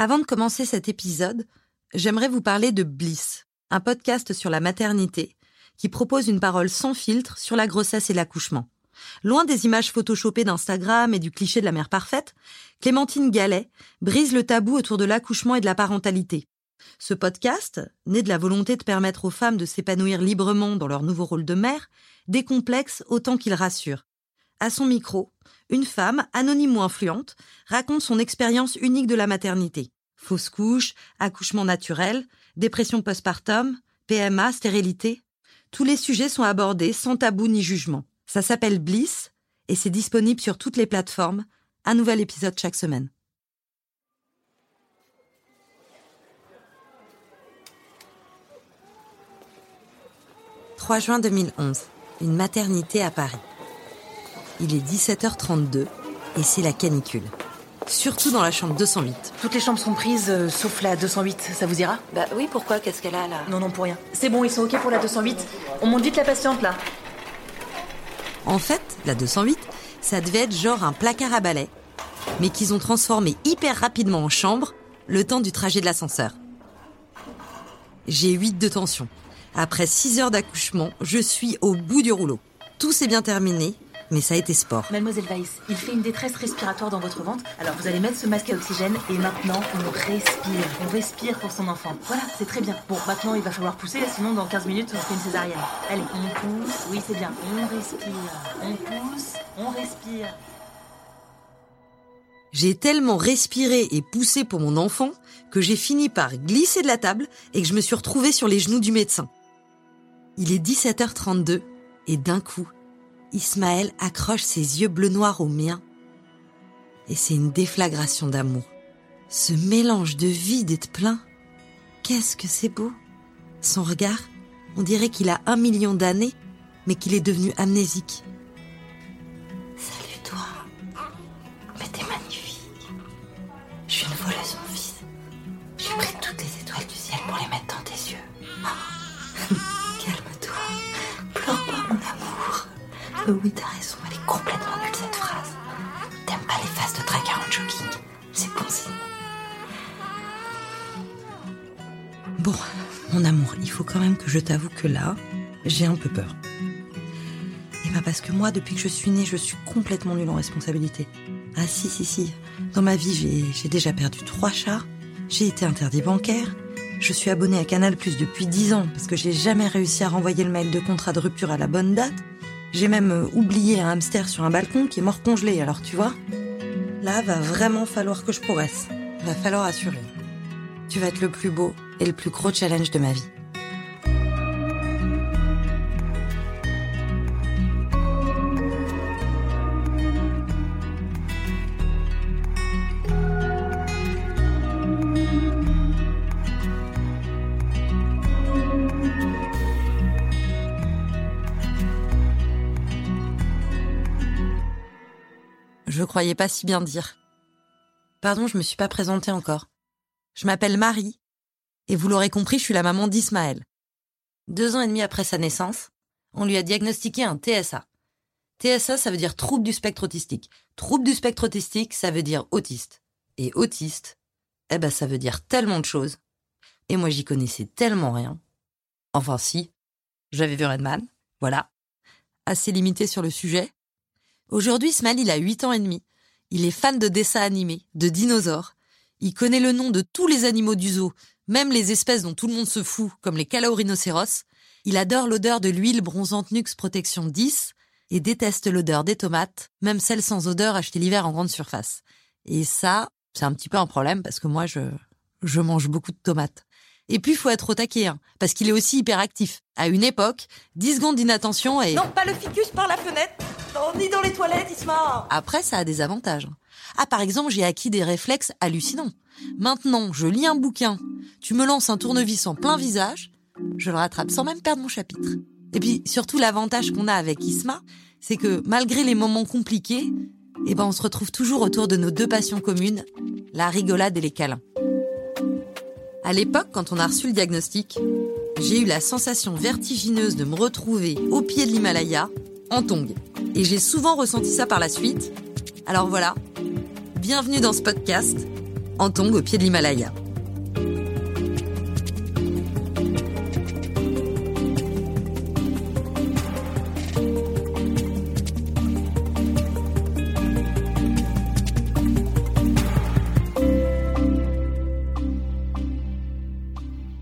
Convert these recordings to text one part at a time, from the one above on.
Avant de commencer cet épisode, j'aimerais vous parler de Bliss, un podcast sur la maternité qui propose une parole sans filtre sur la grossesse et l'accouchement. Loin des images photoshopées d'Instagram et du cliché de la mère parfaite, Clémentine Gallet brise le tabou autour de l'accouchement et de la parentalité. Ce podcast, né de la volonté de permettre aux femmes de s'épanouir librement dans leur nouveau rôle de mère, décomplexe autant qu'il rassure. À son micro, une femme, anonyme ou influente, raconte son expérience unique de la maternité. Fausse couche, accouchement naturel, dépression postpartum, PMA, stérilité. Tous les sujets sont abordés sans tabou ni jugement. Ça s'appelle Bliss et c'est disponible sur toutes les plateformes. Un nouvel épisode chaque semaine. « 3 juin 2011. Une maternité à Paris. Il est 17h32 et c'est la canicule. Surtout dans la chambre 208. Toutes les chambres sont prises, euh, sauf la 208. Ça vous ira? Bah oui, pourquoi? Qu'est-ce qu'elle a là? Non, non, pour rien. C'est bon, ils sont OK pour la 208. On monte vite la patiente là. En fait, la 208, ça devait être genre un placard à balai, mais qu'ils ont transformé hyper rapidement en chambre le temps du trajet de l'ascenseur. J'ai 8 de tension. Après 6 heures d'accouchement, je suis au bout du rouleau. Tout s'est bien terminé, mais ça a été sport. Mademoiselle Weiss, il fait une détresse respiratoire dans votre ventre. Alors vous allez mettre ce masque à oxygène et maintenant on respire. On respire pour son enfant. Voilà, c'est très bien. Bon, maintenant il va falloir pousser, sinon dans 15 minutes on fait une césarienne. Allez, on pousse. Oui, c'est bien. On respire. On pousse. On respire. J'ai tellement respiré et poussé pour mon enfant que j'ai fini par glisser de la table et que je me suis retrouvée sur les genoux du médecin. Il est 17h32 et d'un coup, Ismaël accroche ses yeux bleu-noir aux miens. Et c'est une déflagration d'amour. Ce mélange de vide et de plein. Qu'est-ce que c'est beau. Son regard, on dirait qu'il a un million d'années, mais qu'il est devenu amnésique. Oui, t'as raison, elle est complètement nulle cette phrase. T'aimes pas les phases de tracard en jogging C'est bon signe. Bon, mon amour, il faut quand même que je t'avoue que là, j'ai un peu peur. Et bah parce que moi, depuis que je suis née, je suis complètement nulle en responsabilité. Ah si, si, si. Dans ma vie, j'ai, déjà perdu trois chats. J'ai été interdit bancaire. Je suis abonnée à Canal Plus depuis dix ans parce que j'ai jamais réussi à renvoyer le mail de contrat de rupture à la bonne date. J'ai même euh, oublié un hamster sur un balcon qui est mort congelé, alors tu vois Là, va vraiment falloir que je progresse. Va falloir assurer. Tu vas être le plus beau et le plus gros challenge de ma vie. Croyais pas si bien dire. Pardon, je me suis pas présentée encore. Je m'appelle Marie, et vous l'aurez compris, je suis la maman d'Ismaël. Deux ans et demi après sa naissance, on lui a diagnostiqué un TSA. TSA, ça veut dire trouble du spectre autistique. Trouble du spectre autistique, ça veut dire autiste. Et autiste, eh ben, ça veut dire tellement de choses. Et moi, j'y connaissais tellement rien. Enfin, si. J'avais vu Redman. Voilà. Assez limité sur le sujet. Aujourd'hui, Ismaël, il a 8 ans et demi. Il est fan de dessins animés, de dinosaures. Il connaît le nom de tous les animaux du zoo, même les espèces dont tout le monde se fout, comme les calaorhinocéros. Il adore l'odeur de l'huile bronzante Nux Protection 10 et déteste l'odeur des tomates, même celles sans odeur achetées l'hiver en grande surface. Et ça, c'est un petit peu un problème parce que moi, je, je mange beaucoup de tomates. Et puis, faut être au taquet, hein, parce qu'il est aussi hyperactif. À une époque, 10 secondes d'inattention et... Non, pas le ficus par la fenêtre. Ni dans les toilettes, Isma. Après, ça a des avantages. Ah, par exemple, j'ai acquis des réflexes hallucinants. Maintenant, je lis un bouquin, tu me lances un tournevis en plein visage, je le rattrape sans même perdre mon chapitre. Et puis, surtout, l'avantage qu'on a avec Isma, c'est que malgré les moments compliqués, eh ben, on se retrouve toujours autour de nos deux passions communes, la rigolade et les câlins. À l'époque, quand on a reçu le diagnostic, j'ai eu la sensation vertigineuse de me retrouver au pied de l'Himalaya, en tongue. Et j'ai souvent ressenti ça par la suite. Alors voilà, bienvenue dans ce podcast, en tongue au pied de l'Himalaya.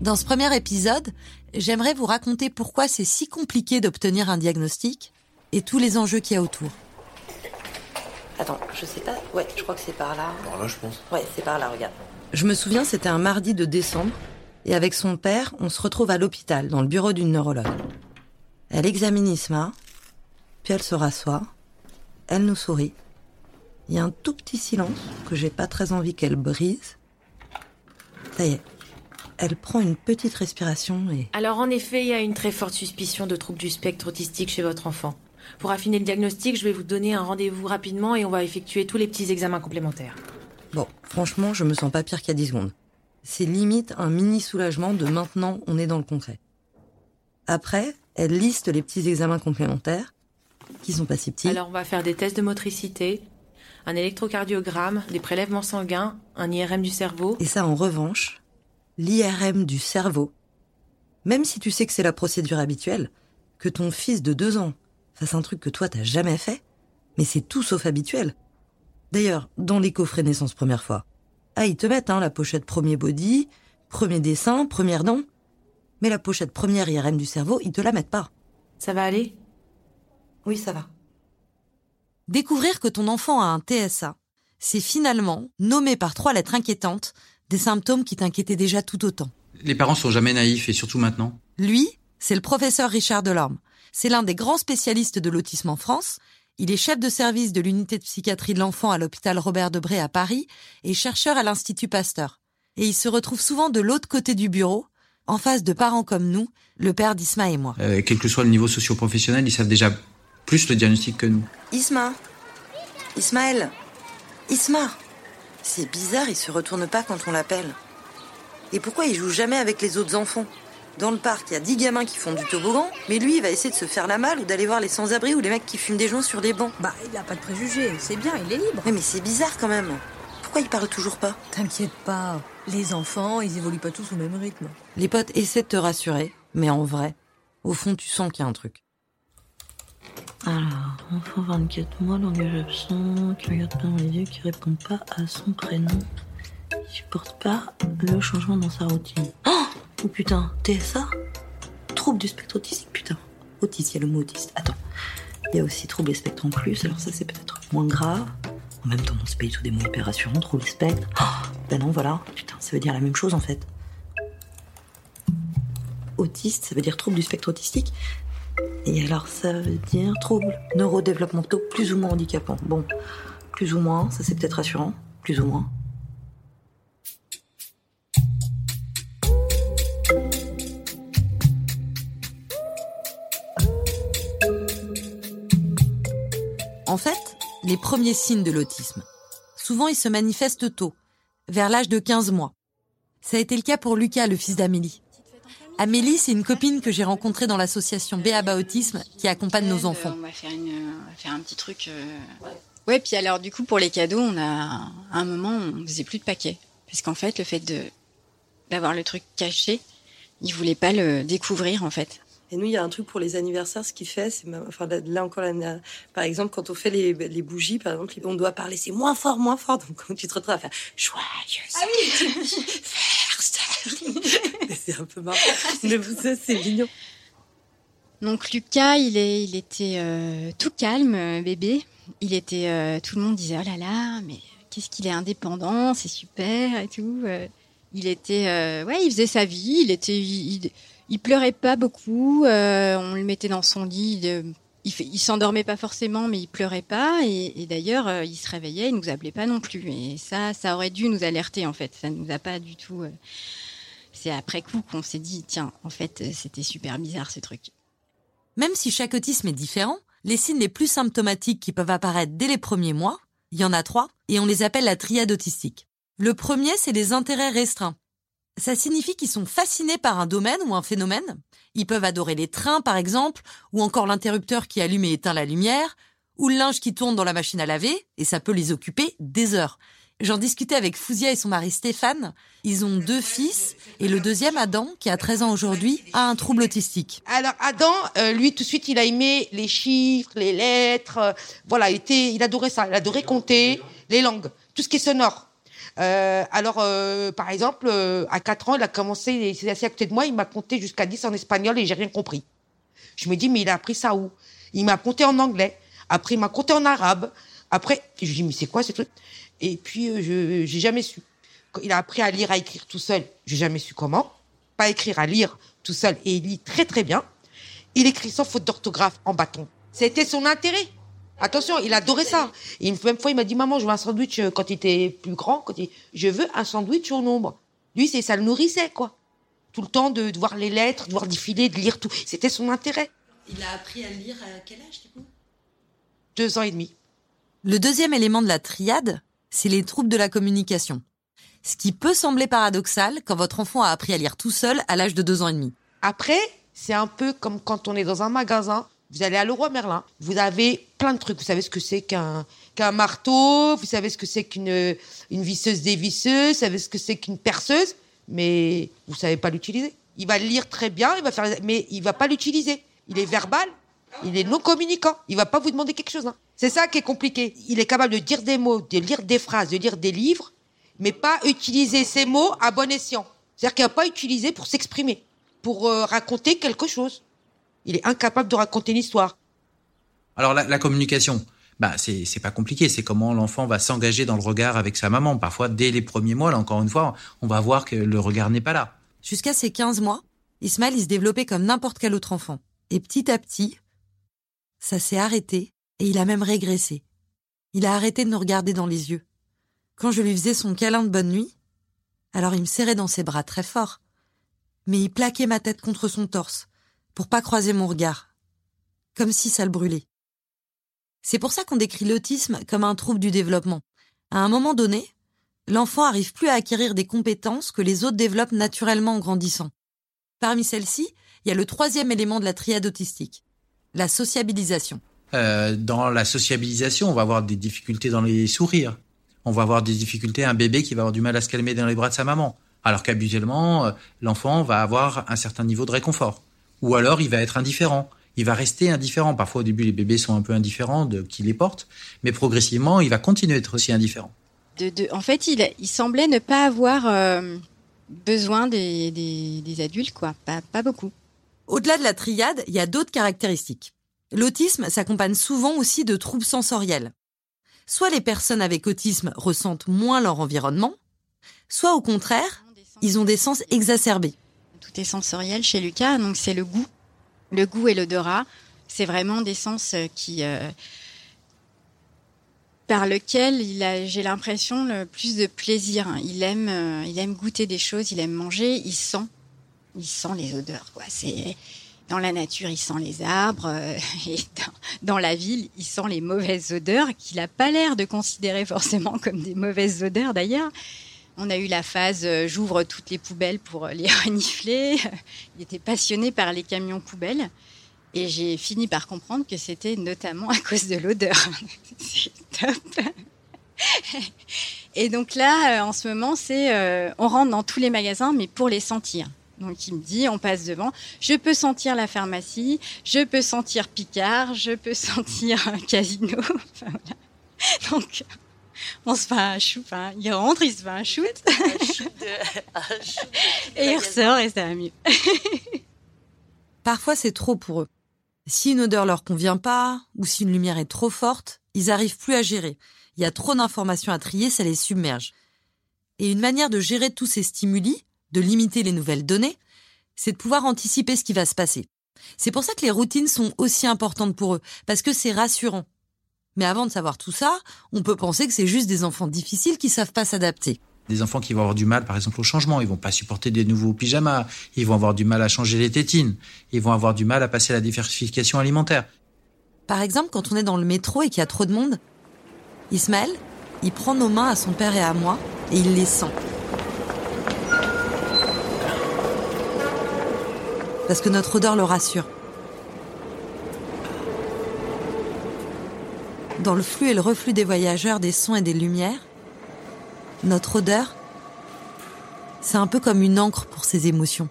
Dans ce premier épisode, j'aimerais vous raconter pourquoi c'est si compliqué d'obtenir un diagnostic et tous les enjeux qu'il y a autour. Attends, je sais pas. Ouais, je crois que c'est par là. Par là, je pense. Ouais, c'est par là, regarde. Je me souviens, c'était un mardi de décembre, et avec son père, on se retrouve à l'hôpital, dans le bureau d'une neurologue. Elle examine Isma, puis elle se rassoit, elle nous sourit. Il y a un tout petit silence que j'ai pas très envie qu'elle brise. Ça y est, elle prend une petite respiration et... Alors en effet, il y a une très forte suspicion de trouble du spectre autistique chez votre enfant. Pour affiner le diagnostic, je vais vous donner un rendez-vous rapidement et on va effectuer tous les petits examens complémentaires. Bon, franchement, je me sens pas pire qu'il y a 10 secondes. C'est limite un mini soulagement de maintenant on est dans le concret. Après, elle liste les petits examens complémentaires, qui sont pas si petits. Alors on va faire des tests de motricité, un électrocardiogramme, des prélèvements sanguins, un IRM du cerveau. Et ça, en revanche, l'IRM du cerveau, même si tu sais que c'est la procédure habituelle, que ton fils de deux ans fasse un truc que toi t'as jamais fait, mais c'est tout sauf habituel. D'ailleurs, dans les coffrets naissance première fois, ah, ils te mettent hein, la pochette premier body, premier dessin, première dent. Mais la pochette première IRM du cerveau, ils te la mettent pas. Ça va aller? Oui, ça va. Découvrir que ton enfant a un TSA, c'est finalement, nommé par trois lettres inquiétantes, des symptômes qui t'inquiétaient déjà tout autant. Les parents sont jamais naïfs et surtout maintenant. Lui, c'est le professeur Richard Delorme. C'est l'un des grands spécialistes de l'autisme en France. Il est chef de service de l'unité de psychiatrie de l'enfant à l'hôpital Robert Debré à Paris et chercheur à l'Institut Pasteur. Et il se retrouve souvent de l'autre côté du bureau, en face de parents comme nous, le père d'Isma et moi. Euh, quel que soit le niveau socio-professionnel, ils savent déjà plus le diagnostic que nous. Isma Ismaël Isma C'est bizarre, il se retourne pas quand on l'appelle. Et pourquoi il joue jamais avec les autres enfants? Dans le parc, il y a dix gamins qui font du toboggan, mais lui, il va essayer de se faire la malle ou d'aller voir les sans-abri ou les mecs qui fument des joints sur des bancs. Bah, il a pas de préjugés, c'est bien, il est libre. Ouais, mais c'est bizarre quand même. Pourquoi il parle toujours pas? T'inquiète pas, les enfants, ils évoluent pas tous au même rythme. Les potes essaient de te rassurer, mais en vrai, au fond, tu sens qu'il y a un truc. Alors, enfant 24 mois, langage absent, qui regarde pas dans les yeux, qui répond pas à son prénom, qui supporte pas le changement dans sa routine. Oh, oh putain, TSA Trouble du spectre autistique, putain. Autiste, il y a le mot autiste. Attends, il y a aussi trouble du spectre en plus, alors ça c'est peut-être moins grave. En même temps, c'est pas du tout des mots hyper rassurants, trouble du spectre. Oh, ben non, voilà, putain, ça veut dire la même chose en fait. Autiste, ça veut dire trouble du spectre autistique. Et alors, ça veut dire troubles neurodéveloppementaux plus ou moins handicapants. Bon, plus ou moins, ça c'est peut-être rassurant. Plus ou moins. Les premiers signes de l'autisme, souvent ils se manifestent tôt, vers l'âge de 15 mois. Ça a été le cas pour Lucas, le fils d'Amélie. Amélie, c'est une copine que j'ai rencontrée dans l'association Béaba Autisme qui accompagne nos enfants. On va faire, un petit truc. euh. Ouais, puis alors du coup pour les cadeaux, on a à un moment on faisait plus de paquets parce qu'en fait le fait de d'avoir le truc caché, il voulait pas le découvrir en fait. Et nous, il y a un truc pour les anniversaires, ce qu'il fait, c'est, enfin, là encore, par exemple, quand on fait les, les bougies, par exemple, on doit parler, c'est moins fort, moins fort. Donc, quand tu te retrouves à faire joyeux anniversaire. c'est un peu marrant. Mais ça, c'est mignon. Donc Lucas, il est, il était euh, tout calme, euh, bébé. Il était, euh, tout le monde disait oh là là, mais qu'est-ce qu'il est indépendant, c'est super et tout. Il était, euh, ouais, il faisait sa vie. Il était, il, il pleurait pas beaucoup. euh, on le mettait dans son lit, il, il, il s'endormait pas forcément, mais il pleurait pas. Et, d'ailleurs, euh, il se réveillait, il nous appelait pas non plus. Et ça, ça aurait dû nous alerter en fait. Ça nous a pas du tout. euh, C'est après coup qu'on s'est dit, tiens, en fait, c'était super bizarre ce truc. Même si chaque autisme est différent, les signes les plus symptomatiques qui peuvent apparaître dès les premiers mois, il y en a trois, et on les appelle la triade autistique. Le premier, c'est les intérêts restreints. Ça signifie qu'ils sont fascinés par un domaine ou un phénomène. Ils peuvent adorer les trains, par exemple, ou encore l'interrupteur qui allume et éteint la lumière, ou le linge qui tourne dans la machine à laver, et ça peut les occuper des heures. J'en discutais avec Fouzia et son mari Stéphane. Ils ont deux fils, et le deuxième, Adam, qui a 13 ans aujourd'hui, a un trouble autistique. Alors Adam, euh, lui tout de suite, il a aimé les chiffres, les lettres. euh, voilà, il était, il adorait ça. Il adorait compter les langues, tout ce qui est sonore. Euh, alors, euh, par exemple, euh, à 4 ans, il a commencé, il s'est assis à côté de moi, il m'a compté jusqu'à 10 en espagnol et j'ai rien compris. Je me dis, mais il a appris ça où? Il m'a compté en anglais. Après, il m'a compté en arabe. Après, je dis, mais c'est quoi ce truc? Et puis, euh, je j'ai jamais su. Il a appris à lire, à écrire tout seul. J'ai jamais su comment. Pas écrire, à lire tout seul. Et il lit très très bien. Il écrit sans faute d'orthographe en bâton. C'était son intérêt. Attention, il adorait ça. Et une même fois, il m'a dit, maman, je veux un sandwich euh, quand il était plus grand. Quand il... Je veux un sandwich au nombre. Lui, c'est ça le nourrissait, quoi. Tout le temps de, de voir les lettres, de voir défiler, de lire tout. C'était son intérêt. Il a appris à lire à quel âge, du coup? Deux ans et demi. Le deuxième élément de la triade, c'est les troubles de la communication. Ce qui peut sembler paradoxal quand votre enfant a appris à lire tout seul à l'âge de deux ans et demi. Après, c'est un peu comme quand on est dans un magasin. Vous allez à Leroy Merlin, vous avez plein de trucs. Vous savez ce que c'est qu'un qu'un marteau, vous savez ce que c'est qu'une une visseuse dévisseuse, vous savez ce que c'est qu'une perceuse, mais vous savez pas l'utiliser. Il va lire très bien, il va faire, mais il va pas l'utiliser. Il est verbal, il est non communicant. Il va pas vous demander quelque chose. hein. C'est ça qui est compliqué. Il est capable de dire des mots, de lire des phrases, de lire des livres, mais pas utiliser ces mots à bon escient. C'est-à-dire qu'il va pas utiliser pour s'exprimer, pour euh, raconter quelque chose. Il est incapable de raconter une histoire. Alors la, la communication, bah c'est c'est pas compliqué, c'est comment l'enfant va s'engager dans le regard avec sa maman. Parfois, dès les premiers mois, là encore une fois, on va voir que le regard n'est pas là. Jusqu'à ses 15 mois, Ismaël il se développait comme n'importe quel autre enfant. Et petit à petit, ça s'est arrêté et il a même régressé. Il a arrêté de nous regarder dans les yeux. Quand je lui faisais son câlin de bonne nuit, alors il me serrait dans ses bras très fort, mais il plaquait ma tête contre son torse pour pas croiser mon regard, comme si ça le brûlait. C'est pour ça qu'on décrit l'autisme comme un trouble du développement. À un moment donné, l'enfant arrive plus à acquérir des compétences que les autres développent naturellement en grandissant. Parmi celles-ci, il y a le troisième élément de la triade autistique, la sociabilisation. Euh, dans la sociabilisation, on va avoir des difficultés dans les sourires. On va avoir des difficultés, un bébé qui va avoir du mal à se calmer dans les bras de sa maman. Alors qu'habituellement, euh, l'enfant va avoir un certain niveau de réconfort. Ou alors, il va être indifférent. Il va rester indifférent. Parfois, au début, les bébés sont un peu indifférents de qui les porte, mais progressivement, il va continuer à être aussi indifférent. De, de- en fait, il, il semblait ne pas avoir euh, besoin des, des, des adultes, quoi. Pas, pas beaucoup. Au-delà de la triade, il y a d'autres caractéristiques. L'autisme s'accompagne souvent aussi de troubles sensoriels. Soit les personnes avec autisme ressentent moins leur environnement, soit au contraire, ils ont des sens exacerbés. Sensoriel chez Lucas, donc c'est le goût. Le goût et l'odorat, c'est vraiment des sens euh, qui euh, par lequel il a, j'ai l'impression, le plus de plaisir. Il aime, euh, il aime goûter des choses, il aime manger, il sent, il sent les odeurs. Quoi. C'est dans la nature, il sent les arbres, et dans, dans la ville, il sent les mauvaises odeurs qu'il n'a pas l'air de considérer forcément comme des mauvaises odeurs d'ailleurs. On a eu la phase euh, j'ouvre toutes les poubelles pour euh, les renifler. Il était passionné par les camions poubelles. Et j'ai fini par comprendre que c'était notamment à cause de l'odeur. C'est top. Et donc là, euh, en ce moment, c'est on rentre dans tous les magasins, mais pour les sentir. Donc il me dit, on passe devant, je peux sentir la pharmacie, je peux sentir Picard, je peux sentir un casino. Donc on se fait un shoot, enfin, il rentre, il se fait un shoot, et il ressort et ça va mieux. Parfois, c'est trop pour eux. Si une odeur leur convient pas, ou si une lumière est trop forte, ils arrivent plus à gérer. Il y a trop d'informations à trier, ça les submerge. Et une manière de gérer tous ces stimuli, de limiter les nouvelles données, c'est de pouvoir anticiper ce qui va se passer. C'est pour ça que les routines sont aussi importantes pour eux, parce que c'est rassurant. Mais avant de savoir tout ça, on peut penser que c'est juste des enfants difficiles qui savent pas s'adapter. Des enfants qui vont avoir du mal, par exemple, au changement. Ils vont pas supporter des nouveaux pyjamas. Ils vont avoir du mal à changer les tétines. Ils vont avoir du mal à passer à la diversification alimentaire. Par exemple, quand on est dans le métro et qu'il y a trop de monde, Ismaël, il prend nos mains à son père et à moi et il les sent. Parce que notre odeur le rassure. Dans le flux et le reflux des voyageurs, des sons et des lumières, notre odeur, c'est un peu comme une encre pour ses émotions.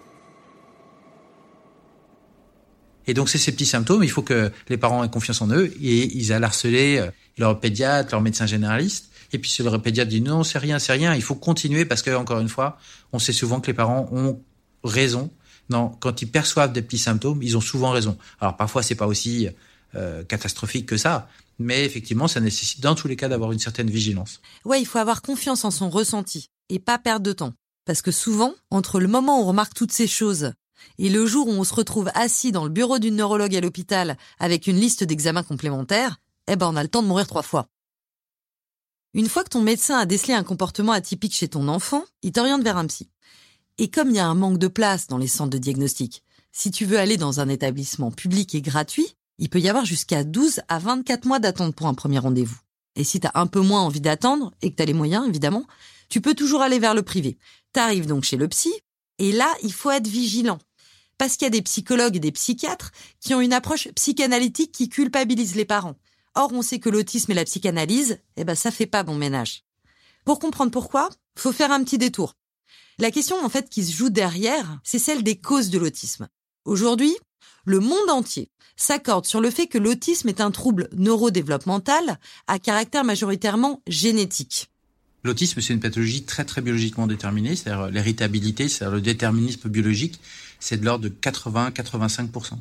Et donc, c'est ces petits symptômes. Il faut que les parents aient confiance en eux et ils aillent harceler euh, leur pédiatre, leur médecin généraliste. Et puis, si le pédiatre dit non, c'est rien, c'est rien, il faut continuer parce que, encore une fois, on sait souvent que les parents ont raison. Quand ils perçoivent des petits symptômes, ils ont souvent raison. Alors, parfois, c'est pas aussi euh, catastrophique que ça. Mais effectivement, ça nécessite dans tous les cas d'avoir une certaine vigilance. Ouais, il faut avoir confiance en son ressenti et pas perdre de temps. Parce que souvent, entre le moment où on remarque toutes ces choses et le jour où on se retrouve assis dans le bureau d'une neurologue à l'hôpital avec une liste d'examens complémentaires, eh ben on a le temps de mourir trois fois. Une fois que ton médecin a décelé un comportement atypique chez ton enfant, il t'oriente vers un psy. Et comme il y a un manque de place dans les centres de diagnostic, si tu veux aller dans un établissement public et gratuit, il peut y avoir jusqu'à 12 à 24 mois d'attente pour un premier rendez-vous. Et si t'as un peu moins envie d'attendre, et que t'as les moyens, évidemment, tu peux toujours aller vers le privé. T'arrives donc chez le psy, et là, il faut être vigilant. Parce qu'il y a des psychologues et des psychiatres qui ont une approche psychanalytique qui culpabilise les parents. Or, on sait que l'autisme et la psychanalyse, eh ben, ça fait pas bon ménage. Pour comprendre pourquoi, faut faire un petit détour. La question, en fait, qui se joue derrière, c'est celle des causes de l'autisme. Aujourd'hui, le monde entier s'accorde sur le fait que l'autisme est un trouble neurodéveloppemental à caractère majoritairement génétique. L'autisme, c'est une pathologie très très biologiquement déterminée, c'est-à-dire l'héritabilité, c'est-à-dire le déterminisme biologique, c'est de l'ordre de 80-85%.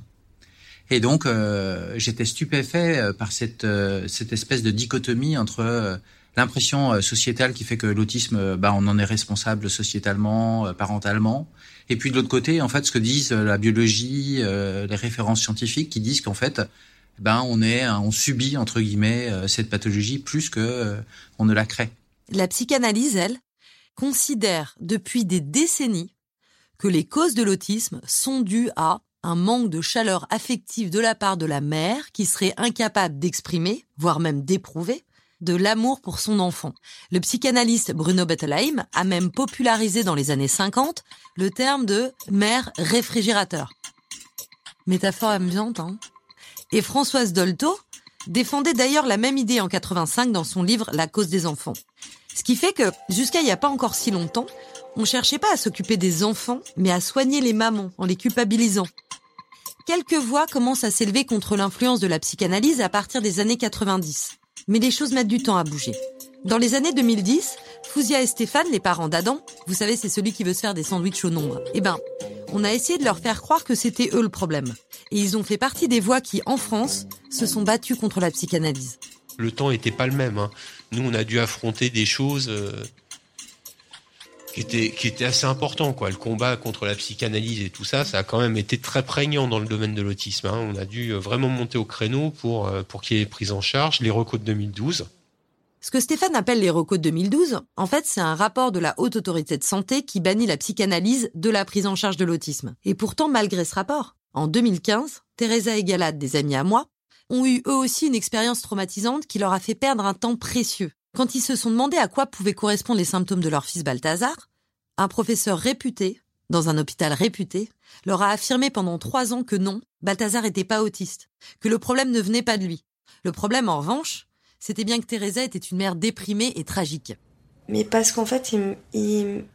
Et donc, euh, j'étais stupéfait euh, par euh, cette espèce de dichotomie entre l'impression sociétale qui fait que l'autisme, bah, on en est responsable sociétalement, parentalement, et puis de l'autre côté, en fait, ce que disent la biologie, les références scientifiques, qui disent qu'en fait, ben on est, on subit entre guillemets cette pathologie plus que on ne la crée. La psychanalyse, elle, considère depuis des décennies que les causes de l'autisme sont dues à un manque de chaleur affective de la part de la mère qui serait incapable d'exprimer, voire même d'éprouver, de l'amour pour son enfant. Le psychanalyste Bruno Bettelheim a même popularisé dans les années 50 le terme de mère réfrigérateur. Métaphore amusante, hein Et Françoise Dolto défendait d'ailleurs la même idée en 85 dans son livre La cause des enfants. Ce qui fait que, jusqu'à il n'y a pas encore si longtemps, on cherchait pas à s'occuper des enfants, mais à soigner les mamans en les culpabilisant. Quelques voix commencent à s'élever contre l'influence de la psychanalyse à partir des années 90. Mais les choses mettent du temps à bouger. Dans les années 2010, Fouzia et Stéphane, les parents d'Adam, vous savez, c'est celui qui veut se faire des sandwichs au nombre. Eh ben, on a essayé de leur faire croire que c'était eux le problème. Et ils ont fait partie des voix qui, en France, se sont battues contre la psychanalyse. Le temps était pas le même. Hein. Nous, on a dû affronter des choses euh, qui étaient assez importantes. Quoi. Le combat contre la psychanalyse et tout ça, ça a quand même été très prégnant dans le domaine de l'autisme. Hein. On a dû euh, vraiment monter au créneau pour euh, pour qu'il y ait prise en charge les recos de 2012. Ce que Stéphane appelle les recos de 2012, en fait, c'est un rapport de la Haute Autorité de Santé qui bannit la psychanalyse de la prise en charge de l'autisme. Et pourtant, malgré ce rapport, en 2015, Teresa et Galade, des amis à moi, ont eu eux aussi une expérience traumatisante qui leur a fait perdre un temps précieux. Quand ils se sont demandé à quoi pouvaient correspondre les symptômes de leur fils Balthazar, un professeur réputé, dans un hôpital réputé, leur a affirmé pendant trois ans que non, Balthazar n'était pas autiste, que le problème ne venait pas de lui. Le problème, en revanche, c'était bien que Teresa était une mère déprimée et tragique. Mais parce qu'en fait, il, il,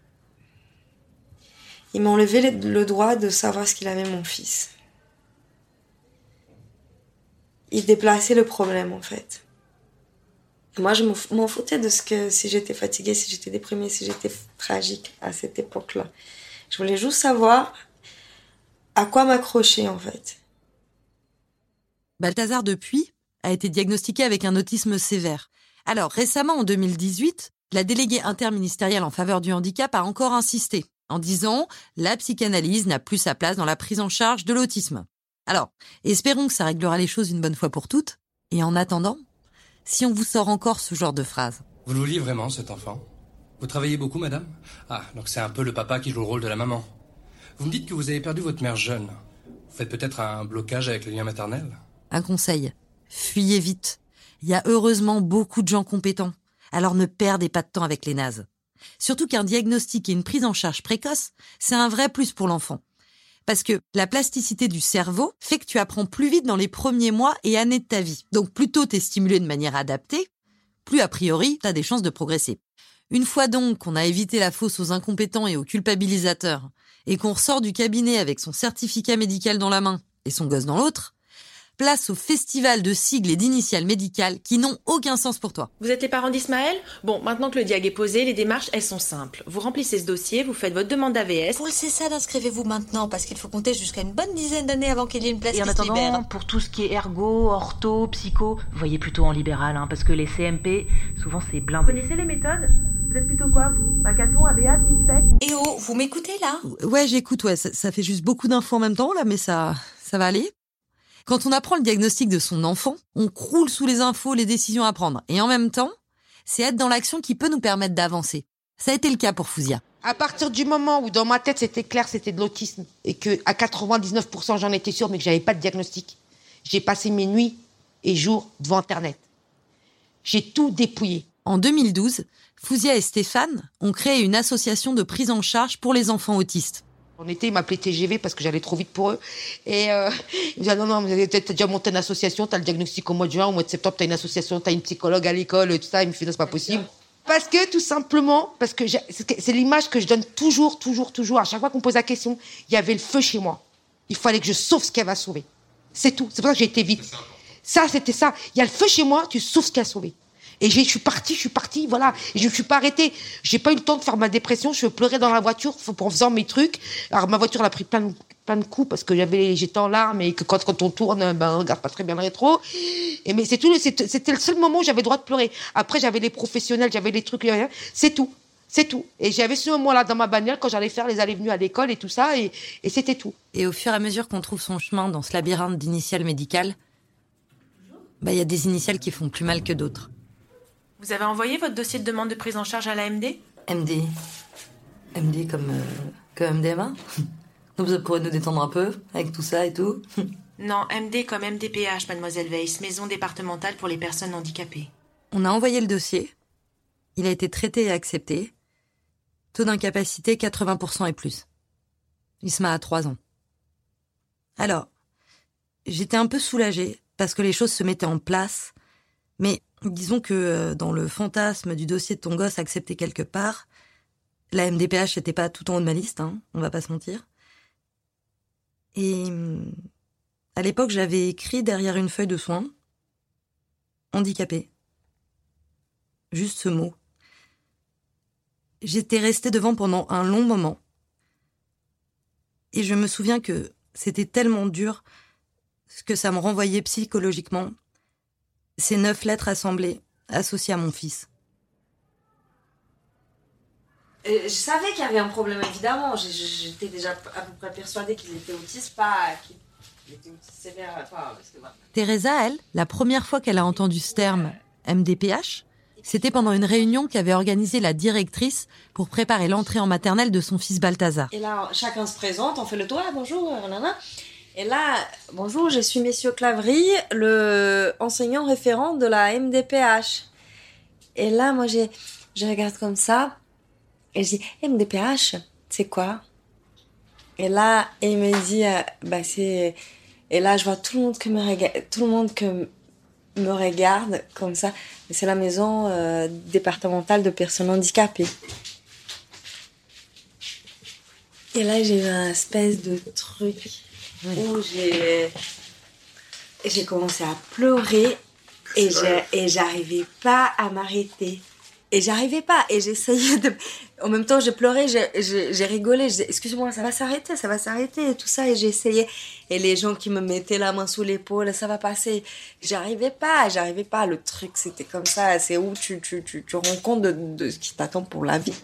il m'a enlevé le droit de savoir ce qu'il avait mon fils. Il déplaçait le problème en fait. Moi, je m'en foutais de ce que si j'étais fatiguée, si j'étais déprimée, si j'étais tragique à cette époque-là. Je voulais juste savoir à quoi m'accrocher en fait. Balthazar, depuis, a été diagnostiqué avec un autisme sévère. Alors récemment, en 2018, la déléguée interministérielle en faveur du handicap a encore insisté en disant la psychanalyse n'a plus sa place dans la prise en charge de l'autisme. Alors, espérons que ça réglera les choses une bonne fois pour toutes. Et en attendant, si on vous sort encore ce genre de phrase. Vous le vouliez vraiment, cet enfant? Vous travaillez beaucoup, madame? Ah, donc c'est un peu le papa qui joue le rôle de la maman. Vous me dites que vous avez perdu votre mère jeune. Vous faites peut-être un blocage avec le lien maternel? Un conseil, fuyez vite. Il y a heureusement beaucoup de gens compétents. Alors ne perdez pas de temps avec les nazes. Surtout qu'un diagnostic et une prise en charge précoce, c'est un vrai plus pour l'enfant. Parce que la plasticité du cerveau fait que tu apprends plus vite dans les premiers mois et années de ta vie. Donc plus tôt t'es stimulé de manière adaptée, plus a priori t'as des chances de progresser. Une fois donc qu'on a évité la fosse aux incompétents et aux culpabilisateurs, et qu'on ressort du cabinet avec son certificat médical dans la main et son gosse dans l'autre, place au festival de sigles et d'initiales médicales qui n'ont aucun sens pour toi. Vous êtes les parents d'Ismaël? Bon, maintenant que le diag est posé, les démarches, elles sont simples. Vous remplissez ce dossier, vous faites votre demande d'AVS. Pour le ça, inscrivez-vous maintenant, parce qu'il faut compter jusqu'à une bonne dizaine d'années avant qu'il y ait une place Et en qui se attendant, libère. pour tout ce qui est ergo, ortho, psycho, vous voyez plutôt en libéral, hein, parce que les CMP, souvent c'est blindé. Vous connaissez les méthodes? Vous êtes plutôt quoi, vous? Macaton, ABA, Teachback Et oh, vous m'écoutez là? Ouais, j'écoute, ouais, ça, ça fait juste beaucoup d'infos en même temps là, mais ça, ça va aller. Quand on apprend le diagnostic de son enfant, on croule sous les infos, les décisions à prendre. Et en même temps, c'est être dans l'action qui peut nous permettre d'avancer. Ça a été le cas pour Fouzia. À partir du moment où dans ma tête c'était clair, c'était de l'autisme et que à 99% j'en étais sûre, mais que j'avais pas de diagnostic, j'ai passé mes nuits et jours devant Internet. J'ai tout dépouillé. En 2012, Fouzia et Stéphane ont créé une association de prise en charge pour les enfants autistes. En été, ils m'appelaient TGV parce que j'allais trop vite pour eux. Et euh, ils me disaient, non, non, mais t'as déjà monté une association, t'as le diagnostic au mois de juin, au mois de septembre, t'as une association, t'as une psychologue à l'école, tout ça. Ils me faisaient, non, c'est pas possible. Parce que, tout simplement, parce que c'est c'est l'image que je donne toujours, toujours, toujours. À chaque fois qu'on me pose la question, il y avait le feu chez moi. Il fallait que je sauve ce qu'elle va sauver. C'est tout. C'est pour ça que j'ai été vite. Ça, c'était ça. Il y a le feu chez moi, tu sauves ce qu'elle a sauvé. Et je suis partie, je suis partie, voilà. Je ne suis pas arrêtée. J'ai pas eu le temps de faire ma dépression. Je pleurais dans la voiture en faisant mes trucs. Alors ma voiture elle a pris plein de, plein de coups parce que j'avais, j'étais en larmes et que quand, quand on tourne, ben, on regarde pas très bien le rétro. Et mais c'est tout. C'était le seul moment où j'avais le droit de pleurer. Après j'avais les professionnels, j'avais les trucs. C'est tout. C'est tout. Et j'avais ce moment-là dans ma bagnole quand j'allais faire les allées-venues à l'école et tout ça. Et, c'était tout. Et au fur et à mesure qu'on trouve son chemin dans ce labyrinthe d'initiales médicales, bah, il y a des initiales qui font plus mal que d'autres. Vous avez envoyé votre dossier de demande de prise en charge à l'AMD MD. MD comme, euh, comme MDMA Donc ça pourrait nous détendre un peu avec tout ça et tout. Non, MD comme MDPH, mademoiselle Weiss, maison départementale pour les personnes handicapées. On a envoyé le dossier. Il a été traité et accepté. Taux d'incapacité 80% et plus. Isma a 3 ans. Alors, j'étais un peu soulagée parce que les choses se mettaient en place. Mais disons que euh, dans le fantasme du dossier de ton gosse accepté quelque part, la MDPH n'était pas tout en haut de ma liste, hein, on va pas se mentir. Et hum, à l'époque, j'avais écrit derrière une feuille de soins handicapé. Juste ce mot. J'étais restée devant pendant un long moment. Et je me souviens que c'était tellement dur que ça me renvoyait psychologiquement. Ces neuf lettres assemblées, associées à mon fils. Et je savais qu'il y avait un problème, évidemment. J'étais déjà à peu près persuadée qu'il était autiste, pas qu'il était autiste sévère. Pas, parce que, voilà. Teresa, elle, la première fois qu'elle a entendu ce terme MDPH, c'était pendant une réunion qu'avait organisée la directrice pour préparer l'entrée en maternelle de son fils Balthazar. Et là, chacun se présente, on fait le tour, Ah, bonjour, nanana. Et là, bonjour, je suis Monsieur Clavry, le enseignant référent de la MDPH. Et là, moi, j'ai, je regarde comme ça, et je dis, MDPH, c'est quoi? Et là, il me dit, euh, bah c'est... Et là, je vois tout le monde que me regarde, tout le monde que me regarde comme ça. C'est la maison euh, départementale de personnes handicapées. Et là, j'ai eu un espèce de truc où j'ai j'ai commencé à pleurer et j'ai- et j'arrivais pas à m'arrêter. Et j'arrivais pas. Et j'essayais de. En même temps, j'ai pleuré, j'ai- rigolé. Je excuse-moi, ça va s'arrêter, ça va s'arrêter, et tout ça. Et j'essayais. Et les gens qui me mettaient la main sous l'épaule, ça va passer. J'arrivais pas, j'arrivais pas. Le truc, c'était comme ça. C'est où tu, tu, tu, tu rends compte de, de ce qui t'attend pour la vie.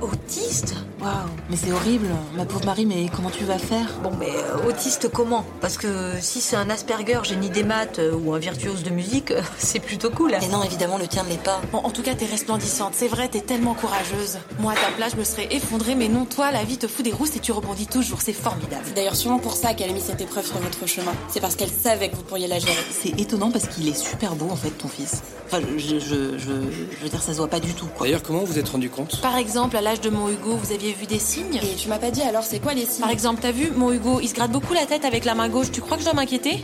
Autiste Waouh, mais c'est horrible. Ma pauvre Marie, mais comment tu vas faire? Bon, mais euh, autiste comment? Parce que si c'est un Asperger, génie des maths euh, ou un virtuose de musique, euh, c'est plutôt cool. Et non, évidemment, le tien ne l'est pas. Bon, en tout cas, t'es resplendissante. C'est vrai, t'es tellement courageuse. Moi, à ta place, je me serais effondrée, mais non, toi, la vie te fout des rousses et tu rebondis toujours. C'est formidable. C'est d'ailleurs sûrement pour ça qu'elle a mis cette épreuve sur votre chemin. C'est parce qu'elle savait que vous pourriez la gérer. C'est étonnant parce qu'il est super beau, en fait, ton fils. Enfin, je, je, je, je veux dire, ça se voit pas du tout, quoi. D'ailleurs, comment vous êtes rendu compte? Par exemple, à l'âge de mon Hugo, vous aviez vu des signes Et tu m'as pas dit alors, c'est quoi les signes Par exemple, t'as vu, mon Hugo, il se gratte beaucoup la tête avec la main gauche. Tu crois que je dois m'inquiéter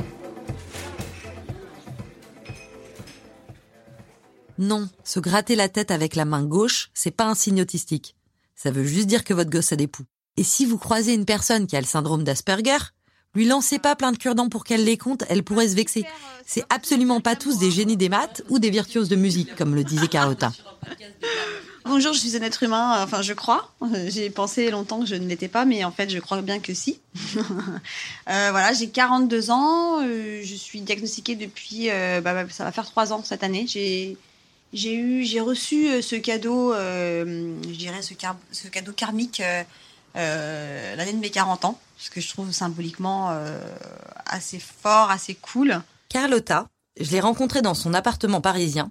Non, se gratter la tête avec la main gauche, c'est pas un signe autistique. Ça veut juste dire que votre gosse a des poux. Et si vous croisez une personne qui a le syndrome d'Asperger, lui lancez pas plein de cure-dents pour qu'elle les compte, elle pourrait se vexer. C'est absolument pas tous des génies des maths ou des virtuoses de musique, comme le disait Carlotta. Bonjour, je suis un être humain, enfin je crois. J'ai pensé longtemps que je ne l'étais pas, mais en fait je crois bien que si. euh, voilà, j'ai 42 ans, euh, je suis diagnostiquée depuis, euh, bah, ça va faire trois ans cette année. J'ai eu, j'ai reçu euh, ce cadeau, euh, je dirais ce, ce cadeau karmique euh, euh, l'année de mes 40 ans, ce que je trouve symboliquement euh, assez fort, assez cool. Carlotta, je l'ai rencontrée dans son appartement parisien,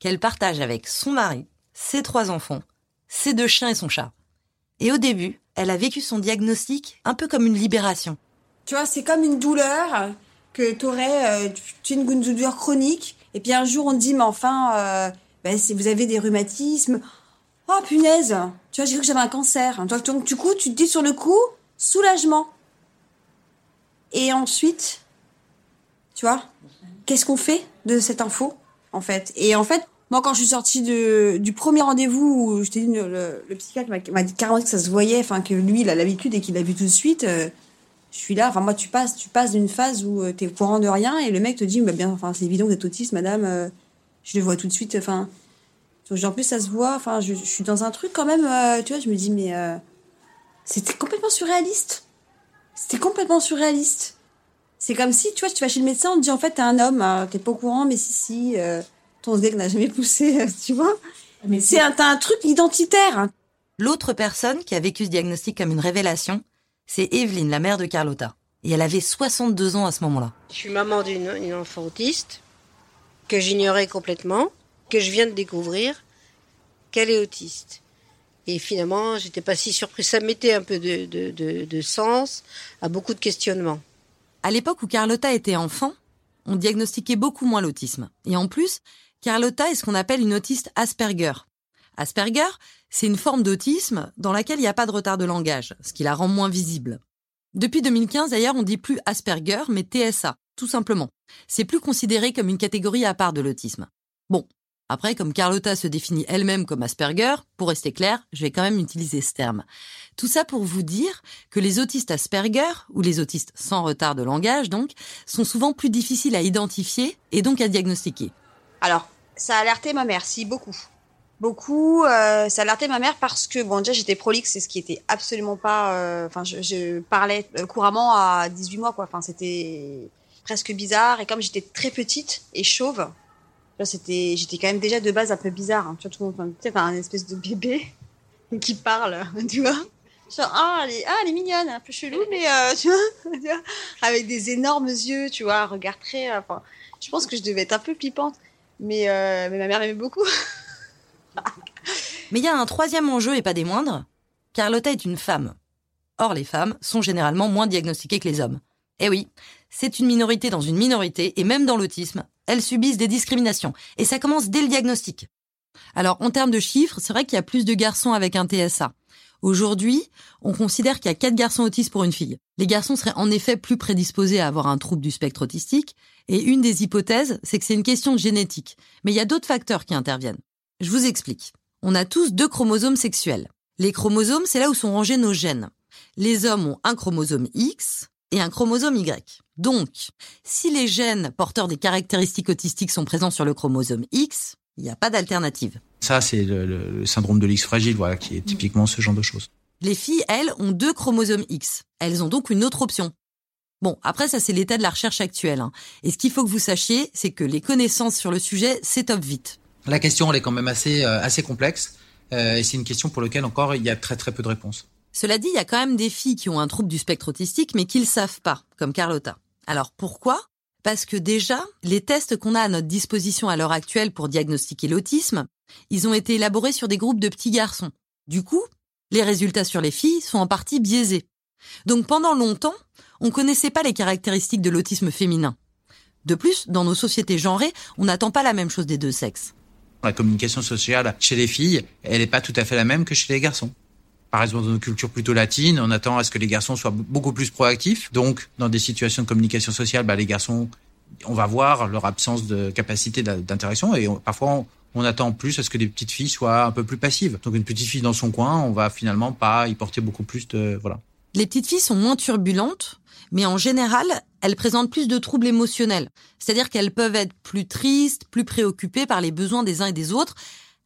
qu'elle partage avec son mari, ses trois enfants, ses deux chiens et son chat. Et au début, elle a vécu son diagnostic un peu comme une libération. Tu vois, c'est comme une douleur que tu aurais, tu une douleur chronique, et puis un jour on te dit, mais enfin, euh, ben, si vous avez des rhumatismes, oh punaise, tu vois, j'ai cru que j'avais un cancer. Donc, du coup, tu te dis sur le coup, soulagement. Et ensuite, tu vois, qu'est-ce qu'on fait de cette info, en fait? Et en fait, moi, quand je suis sortie du premier rendez-vous où je dit, le, psychiatre m'a dit carrément que ça se voyait, enfin, que lui, il a l'habitude et qu'il l'a vu tout de suite. euh, je suis là, enfin, moi, tu passes, tu passes d'une phase où tu t'es au courant de rien et le mec te dit, bah, bien, enfin, c'est évident que vous êtes autiste, madame, euh, je le vois tout de suite, enfin. En plus, ça se voit, enfin, je, suis dans un truc quand même, euh, tu vois, je me dis, mais euh, c'était complètement surréaliste. C'était complètement surréaliste. C'est comme si, tu vois, tu vas chez le médecin, on te dit, en fait, t'es un homme, euh, t'es pas au courant, mais si, si, euh, ton sgeg n'a jamais poussé, euh, tu vois. C'est un, un truc identitaire. L'autre personne qui a vécu ce diagnostic comme une révélation, c'est Evelyne, la mère de Carlotta. Et elle avait 62 ans à ce moment-là. Je suis maman d'une une enfant autiste que j'ignorais complètement, que je viens de découvrir qu'elle est autiste. Et finalement, j'étais pas si surprise. Ça mettait un peu de, de, de, de sens à beaucoup de questionnements. À l'époque où Carlotta était enfant, on diagnostiquait beaucoup moins l'autisme. Et en plus, Carlotta est ce qu'on appelle une autiste Asperger. Asperger, c'est une forme d'autisme dans laquelle il n'y a pas de retard de langage, ce qui la rend moins visible. Depuis 2015, d'ailleurs, on dit plus Asperger, mais TSA, tout simplement. C'est plus considéré comme une catégorie à part de l'autisme. Bon, après, comme Carlotta se définit elle-même comme Asperger, pour rester clair, je vais quand même utiliser ce terme. Tout ça pour vous dire que les autistes Asperger, ou les autistes sans retard de langage donc, sont souvent plus difficiles à identifier et donc à diagnostiquer. Alors, ça a alerté ma mère, si, beaucoup. Beaucoup, euh, ça a alerté ma mère parce que, bon, déjà, j'étais prolixe, c'est ce qui était absolument pas... euh, Enfin, je, parlais euh, couramment à 18 mois, quoi. Enfin, c'était presque bizarre. Et comme j'étais très petite et chauve, c'était, j'étais quand même déjà de base un peu bizarre. hein. Tu vois, tout le monde, enfin, un espèce de bébé qui parle, tu vois. Genre, ah, elle est, ah, elle est mignonne, un peu chelou, mais tu, vois, avec des énormes yeux, tu vois, un regard très. Enfin, je pense que je devais être un peu flippante, mais, euh, mais ma mère m'aimait beaucoup. Mais il y a un troisième enjeu et pas des moindres. Carlotta est une femme. Or, les femmes sont généralement moins diagnostiquées que les hommes. Eh oui, c'est une minorité dans une minorité, et même dans l'autisme, elles subissent des discriminations. Et ça commence dès le diagnostic. Alors, en termes de chiffres, c'est vrai qu'il y a plus de garçons avec un TSA. Aujourd'hui, on considère qu'il y a 4 garçons autistes pour une fille. Les garçons seraient en effet plus prédisposés à avoir un trouble du spectre autistique, et une des hypothèses, c'est que c'est une question de génétique. Mais il y a d'autres facteurs qui interviennent. Je vous explique. On a tous deux chromosomes sexuels. Les chromosomes, c'est là où sont rangés nos gènes. Les hommes ont un chromosome X et un chromosome Y. Donc, si les gènes porteurs des caractéristiques autistiques sont présents sur le chromosome X, il n'y a pas d'alternative. Ça, c'est le, le- le syndrome de l'X fragile, voilà, qui est typiquement ce genre de choses. Les filles, elles, ont deux chromosomes X. Elles ont donc une autre option. Bon, après, ça, c'est l'état de la recherche actuelle. hein. Et ce qu'il faut que vous sachiez, c'est que les connaissances sur le sujet s'étoffent vite. La question, elle est quand même assez, euh, assez complexe. Euh, et c'est une question pour laquelle encore il y a très très peu de réponses. Cela dit, il y a quand même des filles qui ont un trouble du spectre autistique, mais qui le savent pas, comme Carlotta. Alors pourquoi? Parce que déjà, les tests qu'on a à notre disposition à l'heure actuelle pour diagnostiquer l'autisme, ils ont été élaborés sur des groupes de petits garçons. Du coup, les résultats sur les filles sont en partie biaisés. Donc pendant longtemps, on connaissait pas les caractéristiques de l'autisme féminin. De plus, dans nos sociétés genrées, on n'attend pas la même chose des deux sexes. La communication sociale chez les filles, elle n'est pas tout à fait la même que chez les garçons. Par exemple, dans nos cultures plutôt latines, on attend à ce que les garçons soient beaucoup plus proactifs. Donc, dans des situations de communication sociale, bah, les garçons, on va voir leur absence de capacité d'interaction et parfois on, on attend plus à ce que les petites filles soient un peu plus passives. Donc, une petite fille dans son coin, on va finalement pas y porter beaucoup plus de voilà. Les petites filles sont moins turbulentes, mais en général, elles présentent plus de troubles émotionnels. C'est-à-dire qu'elles peuvent être plus tristes, plus préoccupées par les besoins des uns et des autres.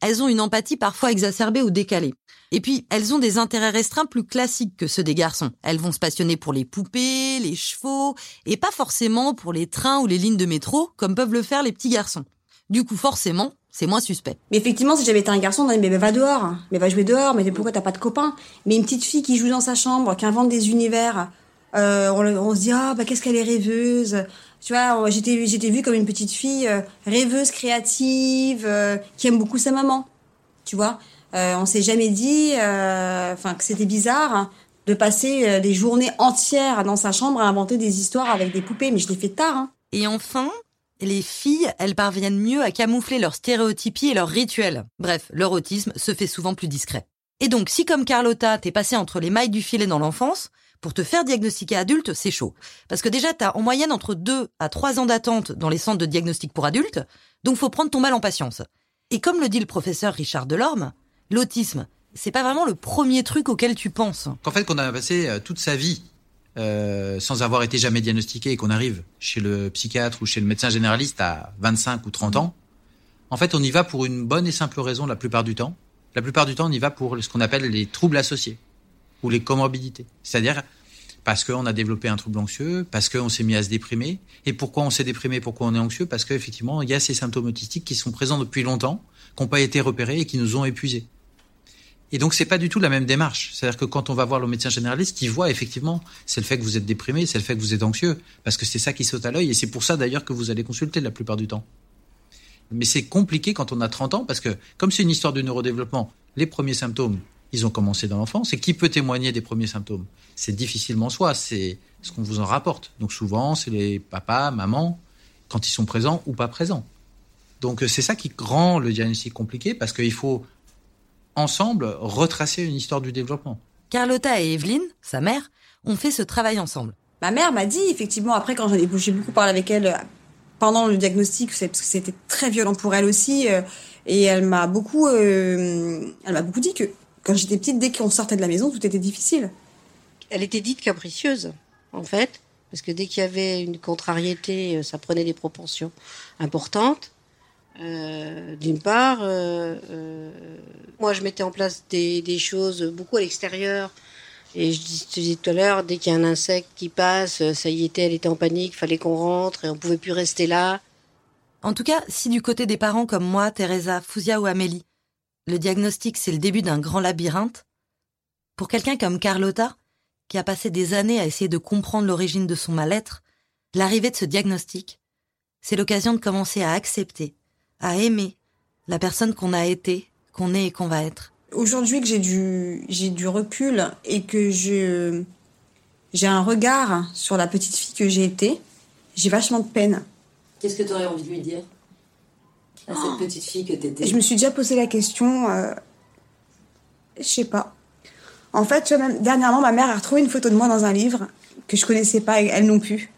Elles ont une empathie parfois exacerbée ou décalée. Et puis, elles ont des intérêts restreints plus classiques que ceux des garçons. Elles vont se passionner pour les poupées, les chevaux, et pas forcément pour les trains ou les lignes de métro, comme peuvent le faire les petits garçons. Du coup, forcément, c'est moins suspect. Mais effectivement, si j'avais été un garçon, on aurait mais va dehors, mais va jouer dehors, mais pourquoi t'as pas de copain Mais une petite fille qui joue dans sa chambre, qui invente des univers, euh, on, se dit, ah, bah, qu'est-ce qu'elle est rêveuse. Tu vois, j'étais, j'étais vue comme une petite fille euh, rêveuse, créative, euh, qui aime beaucoup sa maman. Tu vois, on s'est jamais dit, enfin, que c'était bizarre hein, de passer des journées entières dans sa chambre à inventer des histoires avec des poupées, mais je l'ai fait tard. Hein. Et enfin, les filles, elles parviennent mieux à camoufler leurs stéréotypies et leurs rituels. Bref, leur autisme se fait souvent plus discret. Et donc, si comme Carlotta, t'es passé entre les mailles du filet dans l'enfance, pour te faire diagnostiquer adulte, c'est chaud. Parce que déjà, t'as en moyenne entre 2 à 3 ans d'attente dans les centres de diagnostic pour adultes, donc faut prendre ton mal en patience. Et comme le dit le professeur Richard Delorme, l'autisme, c'est pas vraiment le premier truc auquel tu penses. Qu'en fait, qu'on a passé euh, toute sa vie euh, sans avoir été jamais diagnostiqué et qu'on arrive chez le psychiatre ou chez le médecin généraliste à 25 ou 30 ans, en fait, on y va pour une bonne et simple raison la plupart du temps. La plupart du temps, on y va pour ce qu'on appelle les troubles associés ou les comorbidités. C'est-à-dire parce qu'on a développé un trouble anxieux, parce qu'on s'est mis à se déprimer. Et pourquoi on s'est déprimé, pourquoi on est anxieux? Parce qu'effectivement, il y a ces symptômes autistiques qui sont présents depuis longtemps, qui n'ont pas été repérés et qui nous ont épuisés. Et donc c'est pas du tout la même démarche. C'est-à-dire que quand on va voir le médecin généraliste, qui voit effectivement, c'est le fait que vous êtes déprimé, c'est le fait que vous êtes anxieux, parce que c'est ça qui saute à l'œil, et c'est pour ça d'ailleurs que vous allez consulter la plupart du temps. Mais c'est compliqué quand on a 30 ans, parce que comme c'est une histoire de neurodéveloppement, les premiers symptômes, ils ont commencé dans l'enfance, et qui peut témoigner des premiers symptômes? C'est difficilement soi, c'est ce qu'on vous en rapporte. Donc souvent, c'est les papas, mamans, quand ils sont présents ou pas présents. Donc c'est ça qui rend le diagnostic compliqué, parce qu'il faut ensemble retracer une histoire du développement. Carlotta et Evelyne, sa mère, ont fait ce travail ensemble. Ma mère m'a dit, effectivement, après, quand j'ai beaucoup parlé avec elle euh, pendant le diagnostic, parce que c'était très violent pour elle aussi, euh, et elle m'a beaucoup, euh, elle m'a beaucoup dit que quand j'étais petite, dès qu'on sortait de la maison, tout était difficile. Elle était dite capricieuse, en fait, parce que dès qu'il y avait une contrariété, ça prenait des proportions importantes. Euh, d'une part, euh, euh, moi je mettais en place des, des choses beaucoup à l'extérieur. Et je disais tout à l'heure, dès qu'il y a un insecte qui passe, ça y était, elle était en panique, fallait qu'on rentre et on pouvait plus rester là. En tout cas, si du côté des parents comme moi, Teresa, Fouzia ou Amélie, le diagnostic c'est le début d'un grand labyrinthe, pour quelqu'un comme Carlotta, qui a passé des années à essayer de comprendre l'origine de son mal-être, l'arrivée de ce diagnostic, c'est l'occasion de commencer à accepter, à aimer la personne qu'on a été, qu'on est et qu'on va être. Aujourd'hui que j'ai du j'ai du recul et que je j'ai un regard sur la petite fille que j'ai été, j'ai vachement de peine. Qu'est-ce que tu aurais envie de lui dire? À cette oh. petite fille que t'étais Je me suis déjà posé la question. Euh, je sais pas. En fait, même, dernièrement, ma mère a retrouvé une photo de moi dans un livre que je connaissais pas, elle non plus.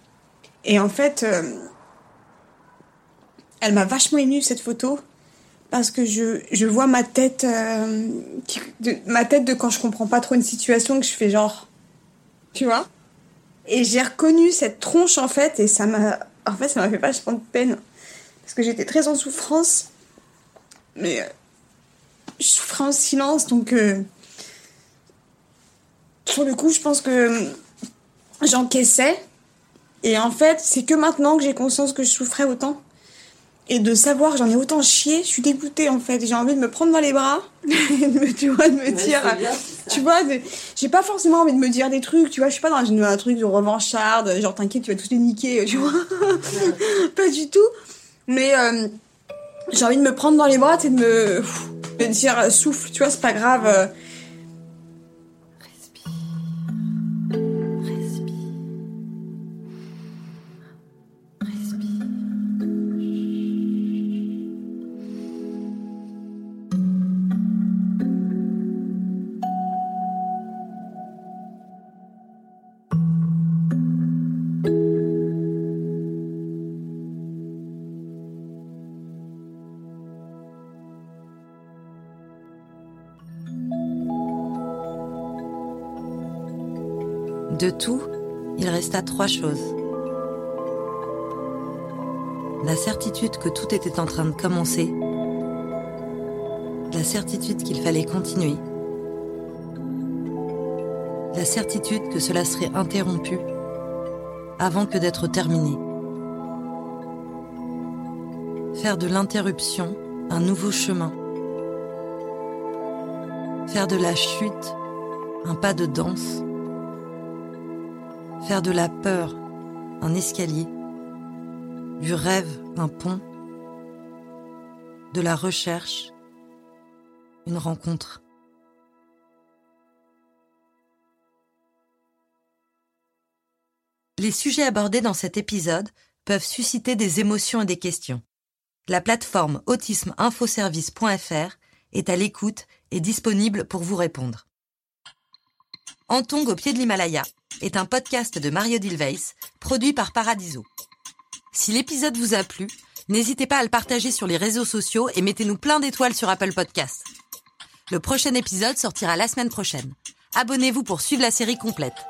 Et en fait, euh, elle m'a vachement émue cette photo parce que je, je vois ma tête euh, de, ma tête de quand je comprends pas trop une situation que je fais genre tu vois et j'ai reconnu cette tronche en fait et ça m'a en fait ça m'a fait vachement de peine parce que j'étais très en souffrance. Mais euh, je souffrais en silence donc euh, sur le coup je pense que j'encaissais. Et en fait c'est que maintenant que j'ai conscience que je souffrais autant. Et de savoir j'en ai autant chié, je suis dégoûtée en fait. J'ai envie de me prendre dans les bras, et de me, tu vois, de me dire, tu vois, j'ai pas forcément envie de me dire des trucs, tu vois, je suis pas dans un truc de revancharde, genre t'inquiète, tu vas tous les niquer, tu vois, pas du tout. Mais euh, j'ai envie de me prendre dans les bras, et de me, dire euh, souffle, tu vois, c'est pas grave. Trois choses. La certitude que tout était en train de commencer. La certitude qu'il fallait continuer. La certitude que cela serait interrompu avant que d'être terminé. Faire de l'interruption un nouveau chemin. Faire de la chute un pas de danse. Faire de la peur un escalier, du rêve un pont, de la recherche une rencontre. Les sujets abordés dans cet épisode peuvent susciter des émotions et des questions. La plateforme autismeinfoservice.fr est à l'écoute et disponible pour vous répondre. Antong au pied de l'Himalaya est un podcast de Mario Dilweis, produit par Paradiso. Si l'épisode vous a plu, n'hésitez pas à le partager sur les réseaux sociaux et mettez-nous plein d'étoiles sur Apple Podcasts. Le prochain épisode sortira la semaine prochaine. Abonnez-vous pour suivre la série complète.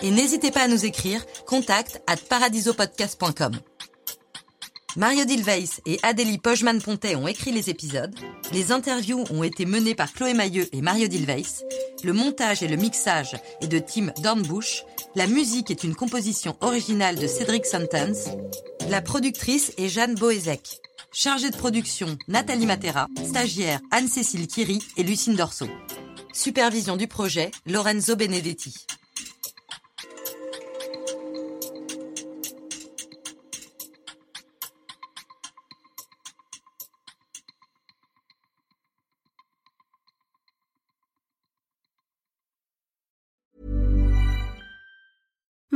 Et n'hésitez pas à nous écrire contact at paradisopodcast.com. Mario Dilweis et Adélie Pojman-Pontet ont écrit les épisodes. Les interviews ont été menées par Chloé Mailleux et Mario Dilweis. Le montage et le mixage est de Tim Dornbush. La musique est une composition originale de Cédric Sentence. La productrice est Jeanne Boézek. Chargée de production, Nathalie Matera. Stagiaire, Anne-Cécile Kiri et Lucine Dorso. Supervision du projet, Lorenzo Benedetti.